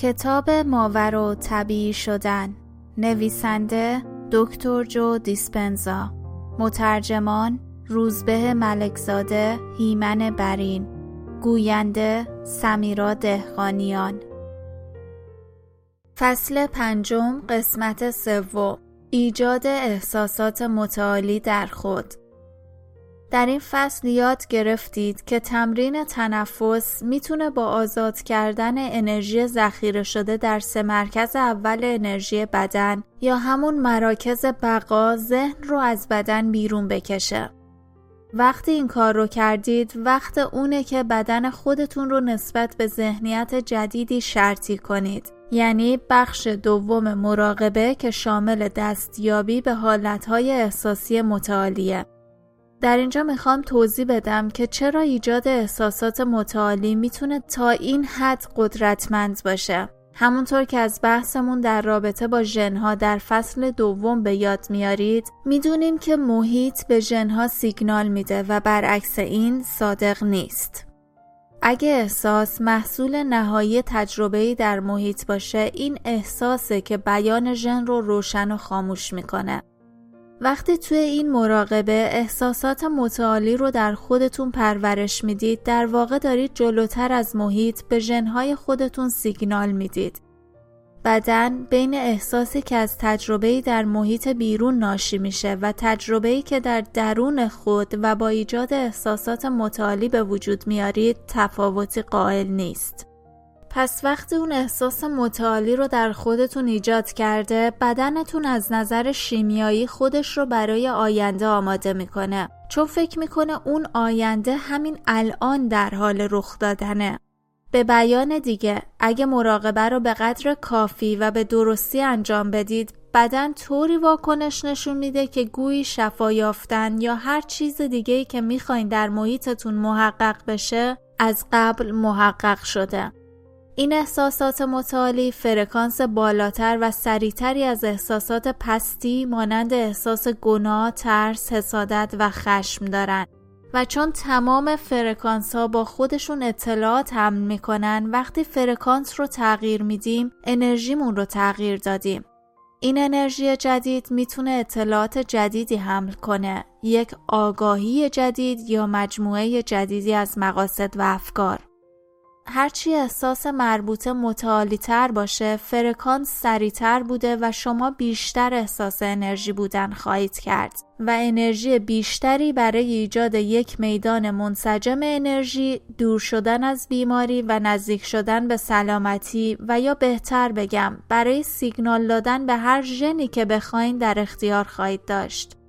کتاب ماور و طبیعی شدن. نویسنده دکتر جو دیسپنزا. مترجمان روزبه ملکزاده هیمن برین. گوینده سمیرا دهقانیان. فصل پنجم قسمت سوم. ایجاد احساسات متعالی در خود. در این فصل یاد گرفتید که تمرین تنفس می‌تونه با آزاد کردن انرژی ذخیره شده در سه مرکز اول انرژی بدن یا همون مراکز بقا ذهن رو از بدن بیرون بکشه. وقتی این کار رو کردید وقت اونه که بدن خودتون رو نسبت به ذهنیت جدیدی شرطی کنید. یعنی بخش دوم مراقبه که شامل دستیابی به حالتهای احساسی متعالیه. در اینجا می‌خوام توضیح بدم که چرا ایجاد احساسات متعالی می‌تونه تا این حد قدرتمند باشه. همونطور که از بحثمون در رابطه با ژنها در فصل دوم به یاد میارید می‌دونیم که محیط به ژنها سیگنال میده و برعکس این صادق نیست. اگه احساس محصول نهایی تجربه‌ای در محیط باشه این احساسه که بیان ژن رو روشن و خاموش می‌کنه. وقتی توی این مراقبه احساسات متعالی رو در خودتون پرورش می‌دید در واقع دارید جلوتر از محیط به ژنهای خودتون سیگنال می‌دید. بدن بین احساسی که از تجربه‌ای در محیط بیرون ناشی میشه و تجربه‌ای که در درون خود و با ایجاد احساسات متعالی به وجود میارید تفاوتی قائل نیست. پس وقتی اون احساس متعالی رو در خودتون ایجاد کرده بدنتون از نظر شیمیایی خودش رو برای آینده آماده می‌کنه. چون فکر می‌کنه اون آینده همین الان در حال رخ دادنه. به بیان دیگه اگه مراقبه رو به قدر کافی و به درستی انجام بدید بدن طوری واکنش نشون میده که گویی شفا یافتن یا هر چیز دیگه که می‌خواین در محیطتون محقق بشه از قبل محقق شده. این احساسات متعالی فرکانس بالاتر و سریعتری از احساسات پستی مانند احساس گناه، ترس، حسادت و خشم دارند. و چون تمام فرکانس ها با خودشون اطلاعات حمل می‌کنن وقتی فرکانس رو تغییر میدیم انرژیمون رو تغییر دادیم. این انرژی جدید می‌تونه اطلاعات جدیدی حمل کنه. یک آگاهی جدید یا مجموعه جدیدی از مقاصد و افکار. هرچی احساس مربوطه متعالی تر باشه فرکانس سریعتر بوده و شما بیشتر احساس انرژی بودن خواهید کرد و انرژی بیشتری برای ایجاد یک میدان منسجم انرژی دور شدن از بیماری و نزدیک شدن به سلامتی و یا بهتر بگم برای سیگنال دادن به هر ژنی که بخواین در اختیار خواهید داشت.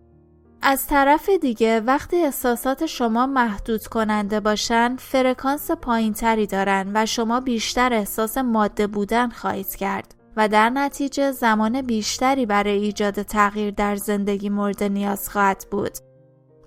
از طرف دیگه وقتی احساسات شما محدود کننده باشن فرکانس پایینتری دارن و شما بیشتر احساس ماده بودن خواهید کرد و در نتیجه زمان بیشتری برای ایجاد تغییر در زندگی مورد نیاز خواهد بود.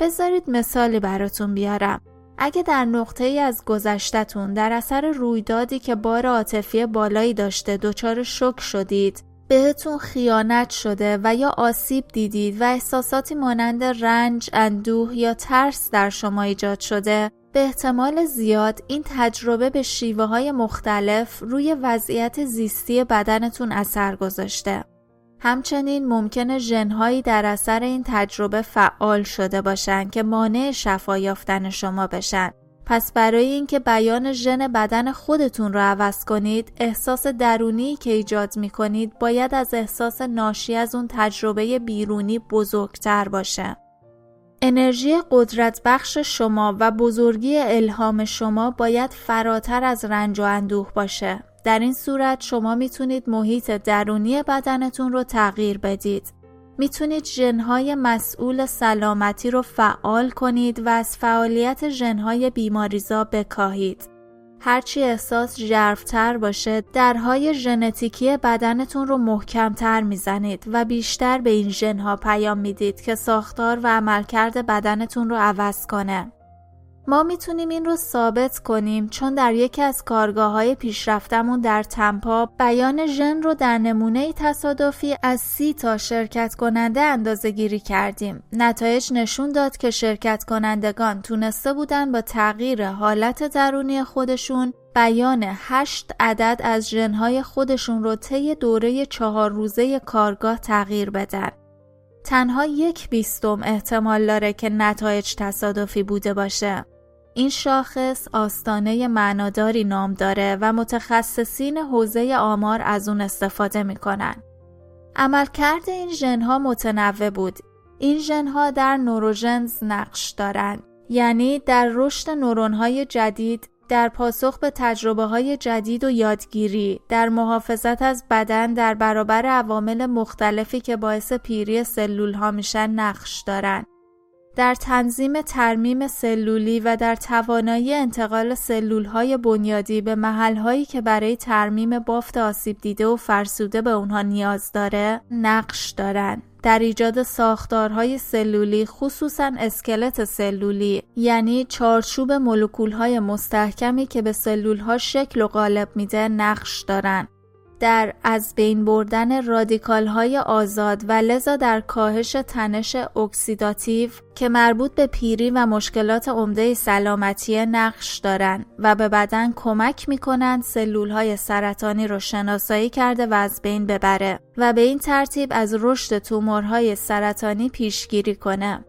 بذارید مثالی براتون بیارم. اگه در نقطه ای از گذشتتون در اثر رویدادی که بار عاطفی بالایی داشته دچار شک شدید بهتون خیانت شده و یا آسیب دیدید و احساساتی مانند رنج، اندوه یا ترس در شما ایجاد شده به احتمال زیاد این تجربه به شیوه های مختلف روی وضعیت زیستی بدنتون اثر گذاشته. همچنین ممکنه ژنهایی در اثر این تجربه فعال شده باشند که مانع شفا یافتن شما بشن پس برای اینکه بیان ژن بدن خودتون رو عوض کنید احساس درونی که ایجاد می کنید باید از احساس ناشی از اون تجربه بیرونی بزرگتر باشه. انرژی قدرت بخش شما و بزرگی الهام شما باید فراتر از رنج و اندوه باشه. در این صورت شما می‌تونید محیط درونی بدنتون رو تغییر بدید. می‌تونید ژنهای مسئول سلامتی رو فعال کنید و از فعالیت ژنهای بیماریزا بکاهید. هرچی احساس جرفتر باشه درهای ژنتیکی بدنتون رو محکمتر می‌زنید و بیشتر به این ژنها پیام می‌دید که ساختار و عملکرد بدنتون رو عوض کنه. ما می‌تونیم این رو ثابت کنیم چون در یکی از کارگاه های پیشرفتمون در تمپا بیان ژن رو در نمونه تصادفی از سی تا شرکت کننده اندازه گیری کردیم. نتایج نشون داد که شرکت کنندگان تونسته بودن با تغییر حالت درونی خودشون بیان هشت عدد از ژنهای خودشون رو طی دوره چهار روزه کارگاه تغییر بدن. تنها یک بیستم احتمال داره که نتایج تصادفی بوده باشه. این شاخص آستانه معناداری نام داره و متخصصین حوزه آمار از اون استفاده می‌کنن. عملکرد این ژنها متنوع بود. این ژنها در نوروژنز نقش دارند. یعنی در رشد نورونهای جدید در پاسخ به تجربه های جدید و یادگیری در محافظت از بدن در برابر عوامل مختلفی که باعث پیری سلول ها میشن نقش دارند. در تنظیم ترمیم سلولی و در توانایی انتقال سلول های بنیادی به محل هایی که برای ترمیم بافت آسیب دیده و فرسوده به اونها نیاز داره نقش دارند. در ایجاد ساختارهای سلولی خصوصا اسکلت سلولی یعنی چارچوب مولکولهای مستحکمی که به سلولها شکل و قالب میده نقش دارند. در از بین بردن رادیکال های آزاد و لذا در کاهش تنش اکسیداتیو که مربوط به پیری و مشکلات عمده سلامتی نقش دارند و به بدن کمک می کنند سلول های سرطانی رو شناسایی کرده و از بین ببره و به این ترتیب از رشد تومورهای سرطانی پیشگیری کنه.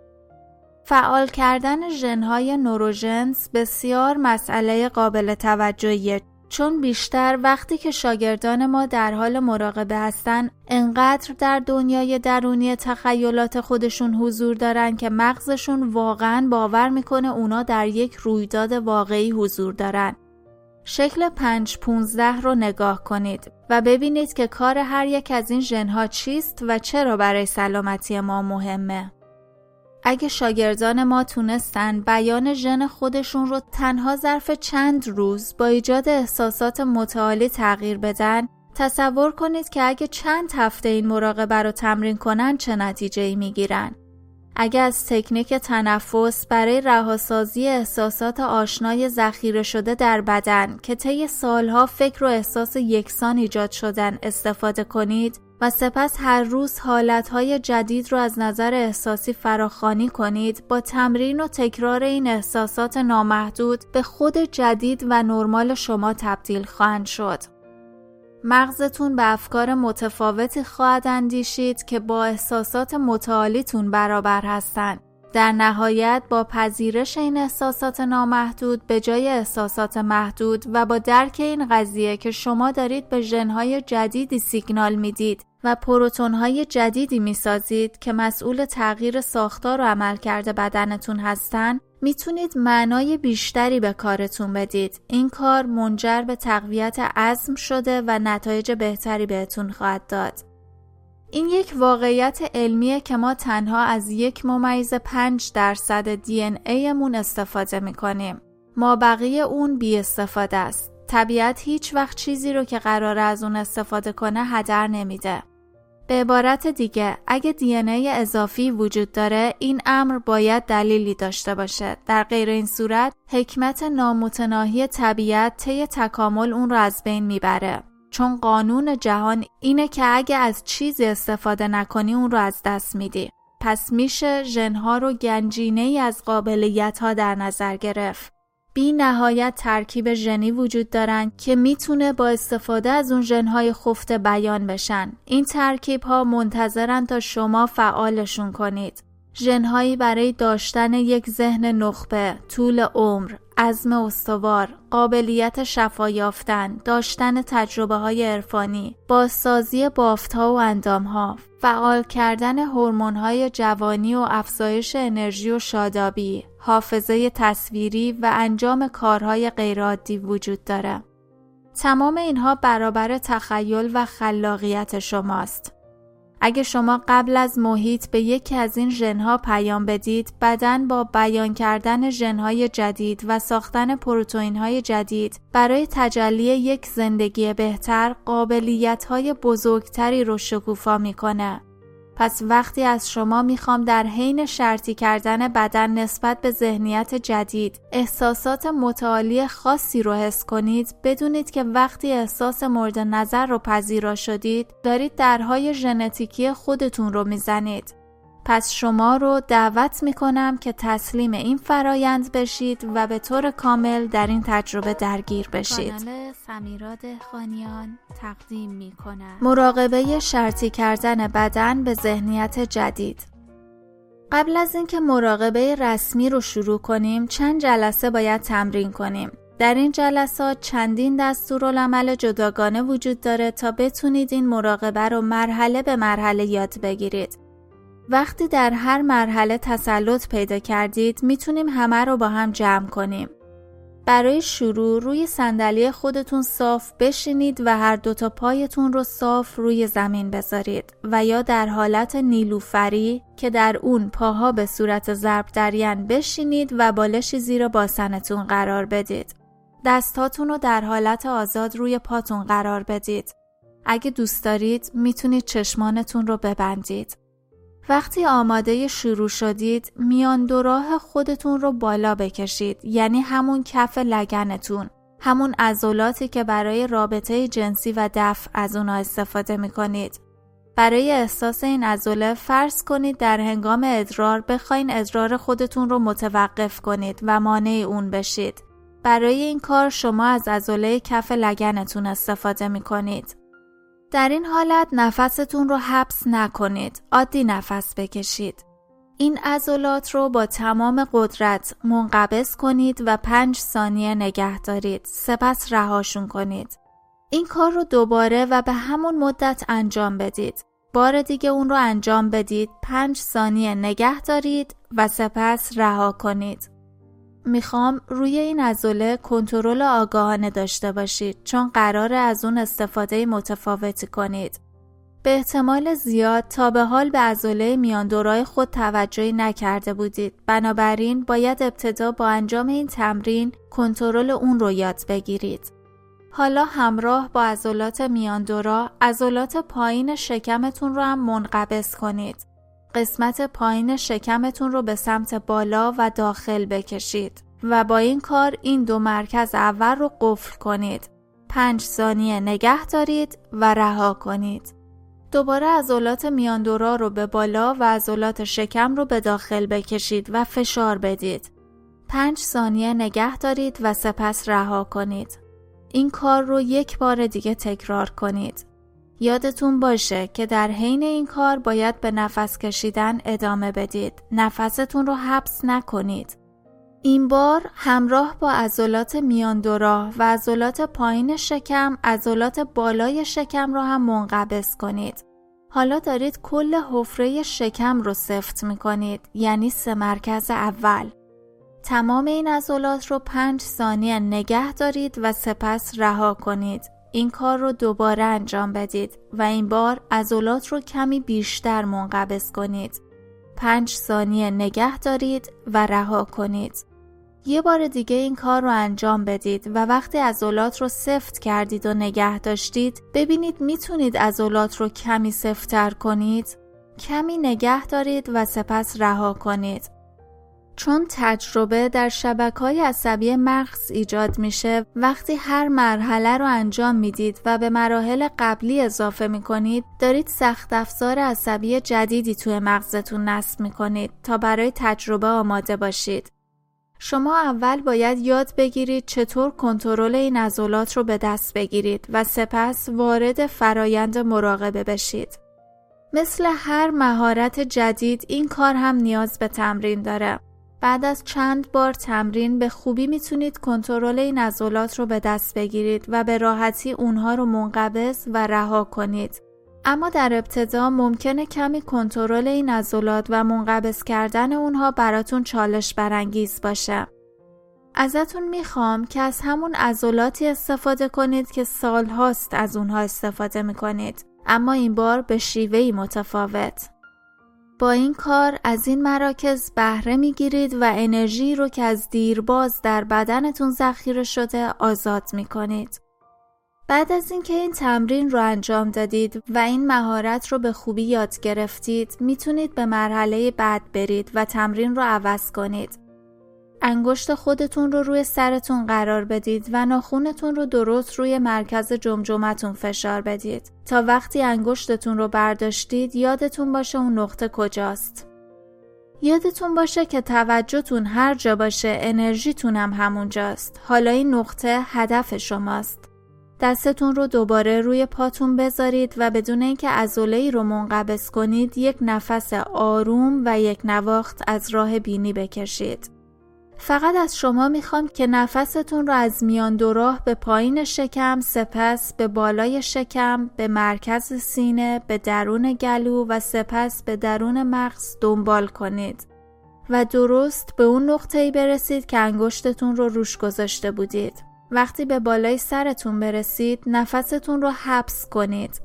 فعال کردن ژنهای نوروژنز بسیار مسئله قابل توجهیه چون بیشتر وقتی که شاگردان ما در حال مراقبه هستن انقدر در دنیای درونی تخیلات خودشون حضور دارن که مغزشون واقعا باور می‌کنه اونا در یک رویداد واقعی حضور دارن. شکل 515 رو نگاه کنید و ببینید که کار هر یک از این ژنها چیست و چرا برای سلامتی ما مهمه. اگه شاگردان ما تونستن بیان ژن خودشون رو تنها ظرف چند روز با ایجاد احساسات متعالی تغییر بدن تصور کنید که اگه چند هفته این مراقبه رو تمرین کنن چه نتیجه ای می‌گیرن. اگه از تکنیک تنفس برای رهاسازی احساسات آشنای ذخیره شده در بدن که طی سالها فکر و احساس یکسان ایجاد شدن استفاده کنید و سپس هر روز حالتهای جدید رو از نظر احساسی فراخانی کنید با تمرین و تکرار این احساسات نامحدود به خود جدید و نرمال شما تبدیل خواهند شد. مغزتون به افکار متفاوتی خواهد اندیشید که با احساسات متعالیتون برابر هستند. در نهایت با پذیرش این احساسات نامحدود به جای احساسات محدود و با درک این قضیه که شما دارید به ژنهای جدیدی سیگنال می‌دید و پروتونهای جدیدی می‌سازید که مسئول تغییر ساختار و عملکرد بدنتون هستند می‌تونید معنای بیشتری به کارتون بدید. این کار منجر به تقویت عزم شده و نتایج بهتری بهتون خواهد داد. این یک واقعیت علمیه که ما تنها از یک ممیز پنج درصد دی این ایمون استفاده می‌کنیم. ما بقیه اون بی استفاده است. طبیعت هیچ وقت چیزی رو که قرار از اون استفاده کنه هدر نمیده. به عبارت دیگه اگه دی ای اضافی وجود داره این امر باید دلیلی داشته باشه در غیر این صورت حکمت نامتناهی طبیعت طی تکامل اون رو از بین می‌بره چون قانون جهان اینه که اگه از چیزی استفاده نکنی اون رو از دست میدی پس میشه ژنها رو گنجینه ای از قابلیت ها در نظر گرفت بی نهایت ترکیب ژنی وجود دارن که می‌تونه با استفاده از اون ژنهای خفته بیان بشن. این ترکیب ها منتظرن تا شما فعالشون کنید. ژنهایی برای داشتن یک ذهن نخبه، طول عمر، عزم استوار، قابلیت شفا یافتن، داشتن تجربه های عرفانی، بازسازی بافت ها و اندام ها، فعال کردن هورمون های جوانی و افزایش انرژی و شادابی، حافظه تصویری و انجام کارهای غیرعادی وجود داره. تمام اینها برابر تخیل و خلاقیت شماست. اگه شما قبل از محیط به یکی از این ژنها پیام بدید بدن با بیان کردن ژنهای جدید و ساختن پروتئینهای جدید برای تجلی یک زندگی بهتر قابلیتهای بزرگتری رو شکوفا می‌کنه. پس وقتی از شما می‌خوام در حین شرطی کردن بدن نسبت به ذهنیت جدید احساسات متعالی خاصی رو حس کنید بدونید که وقتی احساس مورد نظر رو پذیرا شدید دارید درهای ژنتیکی خودتون رو می‌زنید. پس شما رو دعوت می کنم که تسلیم این فرایند بشید و به طور کامل در این تجربه درگیر بشید. کانال سمیراد خانیان تقدیم می کنم. مراقبه شرطی کردن بدن به ذهنیت جدید قبل از اینکه مراقبه رسمی رو شروع کنیم چند جلسه باید تمرین کنیم. در این جلسات چندین دستورالعمل جداگانه وجود داره تا بتونید این مراقبه رو مرحله به مرحله یاد بگیرید. وقتی در هر مرحله تسلط پیدا کردید می‌تونیم همه رو با هم جمع کنیم. برای شروع روی صندلی خودتون صاف بشینید و هر دوتا پایتون رو صاف روی زمین بذارید و یا در حالت نیلوفری که در اون پاها به صورت ضرب درین بشینید و بالشی زیر باسنتون قرار بدید. دستاتون رو در حالت آزاد روی پاتون قرار بدید. اگه دوست دارید می‌تونید چشمانتون رو ببندید. وقتی آماده شروع شدید میان دو راه خودتون رو بالا بکشید یعنی همون کف لگنتون همون عضلاتی که برای رابطه جنسی و دفع از اونا استفاده می کنید. برای احساس این عضله فرض کنید در هنگام ادرار بخواین ادرار خودتون رو متوقف کنید و مانع اون بشید. برای این کار شما از عضله کف لگنتون استفاده می کنید. در این حالت نفستون رو حبس نکنید. عادی نفس بکشید. این عضلات رو با تمام قدرت منقبض کنید و پنج ثانیه نگه دارید. سپس رهاشون کنید. این کار رو دوباره و به همون مدت انجام بدید. بار دیگه اون رو انجام بدید. پنج ثانیه نگه دارید و سپس رها کنید. می‌خوام روی این عضله کنترل آگاهانه داشته باشید چون قرار از اون استفاده متفاوتی کنید. به احتمال زیاد تا به حال به عضله میاندورای خود توجهی نکرده بودید. بنابراین باید ابتدا با انجام این تمرین کنترل اون رو یاد بگیرید. حالا همراه با عضلات میاندورا عضلات پایین شکمتون رو هم منقبض کنید. قسمت پایین شکمتون رو به سمت بالا و داخل بکشید و با این کار این دو مرکز اول رو قفل کنید. پنج ثانیه نگه دارید و رها کنید. دوباره عضلات میاندورا رو به بالا و عضلات شکم رو به داخل بکشید و فشار بدید. پنج ثانیه نگه دارید و سپس رها کنید. این کار رو یک بار دیگه تکرار کنید. یادتون باشه که در حین این کار باید به نفس کشیدن ادامه بدید. نفستون رو حبس نکنید. این بار همراه با عضلات میاندورا و عضلات پایین شکم عضلات بالای شکم رو هم منقبض کنید. حالا دارید کل حفره شکم رو سفت می کنید یعنی سه مرکز اول. تمام این عضلات رو پنج ثانیه نگه دارید و سپس رها کنید. این کار رو دوباره انجام بدید و این بار عضلات رو کمی بیشتر منقبض کنید. پنج ثانیه نگه دارید و رها کنید. یه بار دیگه این کار رو انجام بدید و وقتی عضلات رو سفت کردید و نگه داشتید ببینید می‌تونید عضلات رو کمی سفتتر کنید. کمی نگه دارید و سپس رها کنید. چون تجربه در شبکه های عصبی مغز ایجاد میشه وقتی هر مرحله رو انجام می‌دید و به مراحل قبلی اضافه می‌کنید دارید سخت افزار عصبی جدیدی توی مغزتون نصب می‌کنید تا برای تجربه آماده باشید. شما اول باید یاد بگیرید چطور کنترل این عضلات رو به دست بگیرید و سپس وارد فرایند مراقبه بشید. مثل هر مهارت جدید این کار هم نیاز به تمرین داره. بعد از چند بار تمرین به خوبی می‌تونید کنترل این عضلات رو به دست بگیرید و به راحتی اونها رو منقبض و رها کنید. اما در ابتدا ممکنه کمی کنترل این عضلات و منقبض کردن اونها براتون چالش برانگیز باشه. ازتون می‌خوام که از همون عضلاتی استفاده کنید که سالهاست از اونها استفاده می‌کنید. اما این بار به شیوهی متفاوت. با این کار از این مراکز بهره می‌گیرید و انرژی رو که از دیرباز در بدنتون ذخیره شده آزاد می‌کنید. بعد از اینکه این تمرین رو انجام دادید و این مهارت رو به خوبی یاد گرفتید می‌تونید به مرحله بعد برید و تمرین رو عوض کنید. انگشت خودتون رو روی سرتون قرار بدید و ناخونتون رو درست روی مرکز جمجمتون فشار بدید تا وقتی انگشتتون رو برداشتید یادتون باشه اون نقطه کجاست. یادتون باشه که توجهتون هر جا باشه انرژیتون هم همونجاست. حالا این نقطه هدف شماست. دستتون رو دوباره روی پاتون بذارید و بدون اینکه ای رو منقبض کنید یک نفس آروم و یک نواخت از راه بینی بکشید. فقط از شما می‌خوام که نفستون رو از میان دو راه به پایین شکم سپس به بالای شکم به مرکز سینه به درون گلو و سپس به درون مغز دنبال کنید و درست به اون نقطه ای برسید که انگشتتون رو روش گذاشته بودید. وقتی به بالای سرتون برسید نفستون رو حبس کنید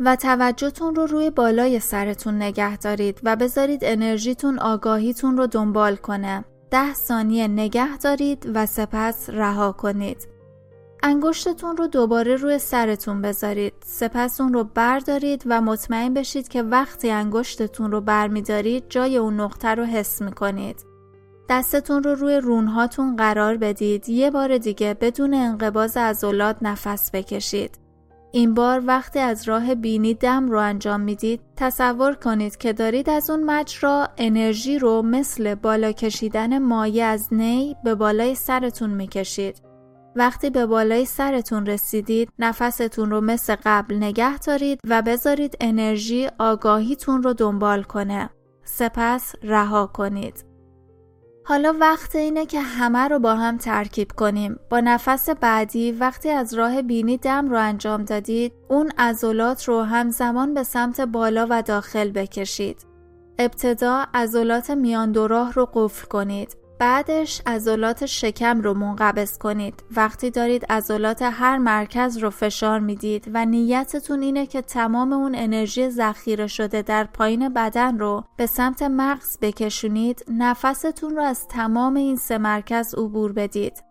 و توجهتون رو روی بالای سرتون نگه دارید و بذارید انرژیتون آگاهیتون رو دنبال کنه. ده ثانیه نگه دارید و سپس رها کنید. انگشتتون رو دوباره روی سرتون بذارید. سپس اون رو بردارید و مطمئن بشید که وقتی انگشتتون رو برمیدارید جای اون نقطه رو حس می‌کنید. دستتون رو روی رونهاتون قرار بدید. یه بار دیگه بدون انقباز عضلات نفس بکشید. این بار وقتی از راه بینی دم رو انجام می‌دید تصور کنید که دارید از اون مجرا انرژی رو مثل بالا کشیدن مایه از نی به بالای سرتون می‌کشید. وقتی به بالای سرتون رسیدید نفستون رو مثل قبل نگه دارید و بذارید انرژی آگاهیتون رو دنبال کنه. سپس رها کنید. حالا وقت اینه که همه رو با هم ترکیب کنیم. با نفس بعدی وقتی از راه بینی دم رو انجام دادید، اون عضلات رو همزمان به سمت بالا و داخل بکشید. ابتدا عضلات میان دو رو قفل کنید. بعدش عضلات شکم رو منقبض کنید. وقتی دارید عضلات هر مرکز رو فشار می‌دید و نیتتون اینه که تمام اون انرژی ذخیره شده در پایین بدن رو به سمت مغز بکشونید، نفستون رو از تمام این سه مرکز عبور بدید.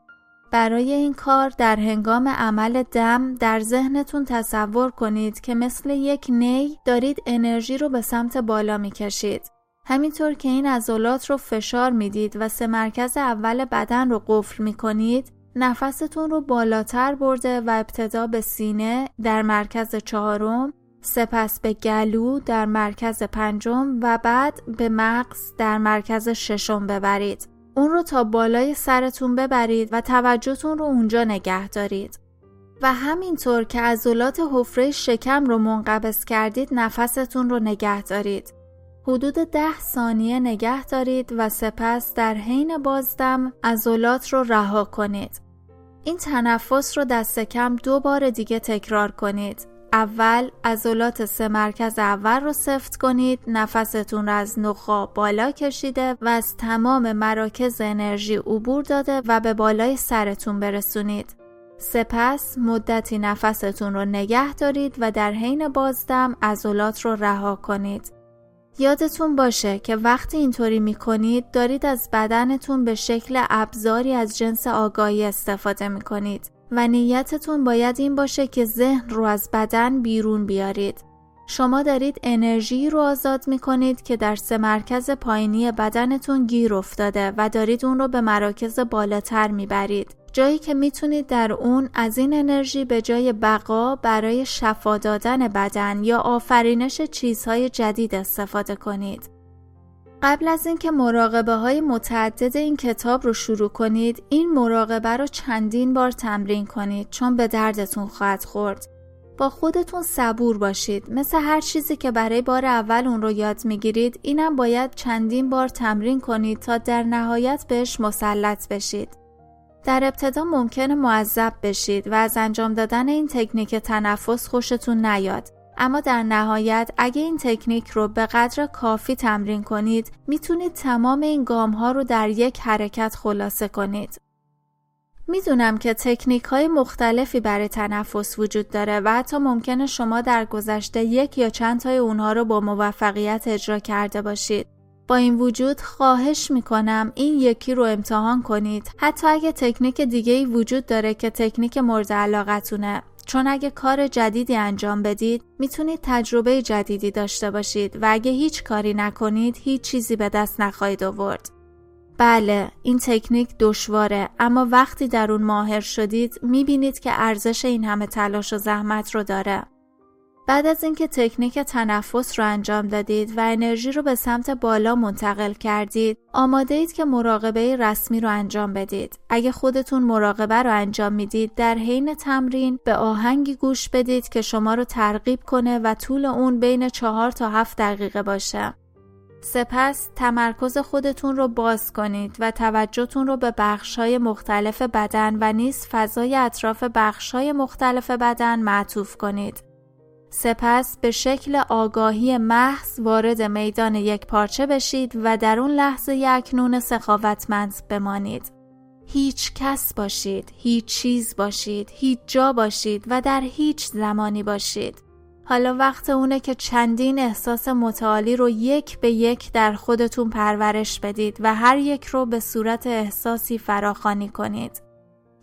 برای این کار در هنگام عمل دم در ذهنتون تصور کنید که مثل یک نی دارید انرژی رو به سمت بالا می‌کشید. همینطور که این عضلات رو فشار می‌دید و سه مرکز اول بدن رو قفل می‌کنید نفستون رو بالاتر برده و ابتدا به سینه در مرکز چهارم سپس به گلو در مرکز پنجم و بعد به مغز در مرکز ششم ببرید. اون رو تا بالای سرتون ببرید و توجهتون رو اونجا نگه دارید. و همینطور که عضلات حفره شکم رو منقبض کردید نفستون رو نگه دارید. حدود ده ثانیه نگه دارید و سپس در حین بازدم عضلات رو رها کنید. این تنفس رو دست کم دو بار دیگه تکرار کنید. اول عضلات سه مرکز اول رو سفت کنید نفستون رو از نخا بالا کشیده و از تمام مراکز انرژی عبور داده و به بالای سرتون برسونید سپس مدتی نفستون رو نگه دارید و در حین بازدم عضلات رو رها کنید یادتون باشه که وقتی اینطوری می‌کنید دارید از بدنتون به شکل ابزاری از جنس آگاهی استفاده می‌کنید و نیتتون باید این باشه که ذهن رو از بدن بیرون بیارید. شما دارید انرژی رو آزاد می‌کنید که در سه مرکز پایینی بدنتون گیر افتاده و دارید اون رو به مراکز بالاتر می‌برید. جایی که می‌تونید در اون از این انرژی به جای بقا برای شفا دادن بدن یا آفرینش چیزهای جدید استفاده کنید. قبل از اینکه مراقبه های متعدد این کتاب رو شروع کنید این مراقبه رو چندین بار تمرین کنید چون به دردتون خواهد خورد. با خودتون صبور باشید مثل هر چیزی که برای بار اول اون رو یاد می‌گیرید اینم باید چندین بار تمرین کنید تا در نهایت بهش مسلط بشید. در ابتدا ممکنه معذب بشید و از انجام دادن این تکنیک تنفس خوشتون نیاد. اما در نهایت اگه این تکنیک رو به قدر کافی تمرین کنید می‌تونید تمام این گام ها رو در یک حرکت خلاصه کنید. می‌دونم که تکنیک های مختلفی برای تنفس وجود داره و حتی ممکنه شما در گذشته یک یا چند تای اونها رو با موفقیت اجرا کرده باشید. با این وجود خواهش می‌کنم این یکی رو امتحان کنید حتی اگه تکنیک دیگه ای وجود داره که تکنیک مورد علاقتونه چون اگه کار جدیدی انجام بدید می‌تونید تجربه جدیدی داشته باشید و اگه هیچ کاری نکنید هیچ چیزی به دست نخواهید آورد. بله این تکنیک دشواره اما وقتی در اون ماهر شدید می‌بینید که ارزش این همه تلاش و زحمت رو داره. بعد از اینکه تکنیک تنفس رو انجام دادید و انرژی رو به سمت بالا منتقل کردید، آماده اید که مراقبه رسمی رو انجام بدید. اگه خودتون مراقبه رو انجام می‌دید، در حین تمرین به آهنگی گوش بدید که شما رو ترغیب کنه و طول اون بین چهار تا هفت دقیقه باشه. سپس تمرکز خودتون رو باز کنید و توجهتون رو به بخشهای مختلف بدن و نیز فضای اطراف بخشهای مختلف بدن معطوف کنید. سپس به شکل آگاهی محض وارد میدان یک پارچه بشید و در اون لحظه یک نون سخاوتمند بمانید. هیچ کس باشید، هیچ چیز باشید، هیچ جا باشید و در هیچ زمانی باشید. حالا وقت اونه که چندین احساس متعالی رو یک به یک در خودتون پرورش بدید و هر یک رو به صورت احساسی فراخانی کنید.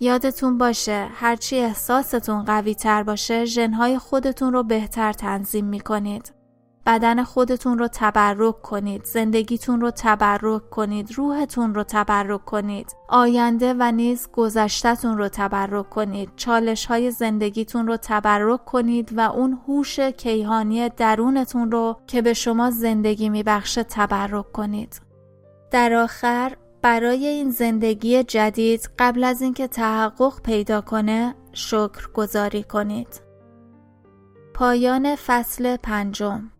یادتون باشه هرچی احساستون قوی تر باشه ژنهای خودتون رو بهتر تنظیم می کنید. بدن خودتون رو تبرک کنید، زندگیتون رو تبرک کنید، روحتون رو تبرک کنید، آینده و نیز گذشتهتون رو تبرک کنید، چالش های زندگیتون رو تبرک کنید و اون هوش کیهانی درونتون رو که به شما زندگی میبخشه تبرک کنید. در آخر برای این زندگی جدید قبل از اینکه تحقق پیدا کنه شکر گذاری کنید. پایان فصل پنجم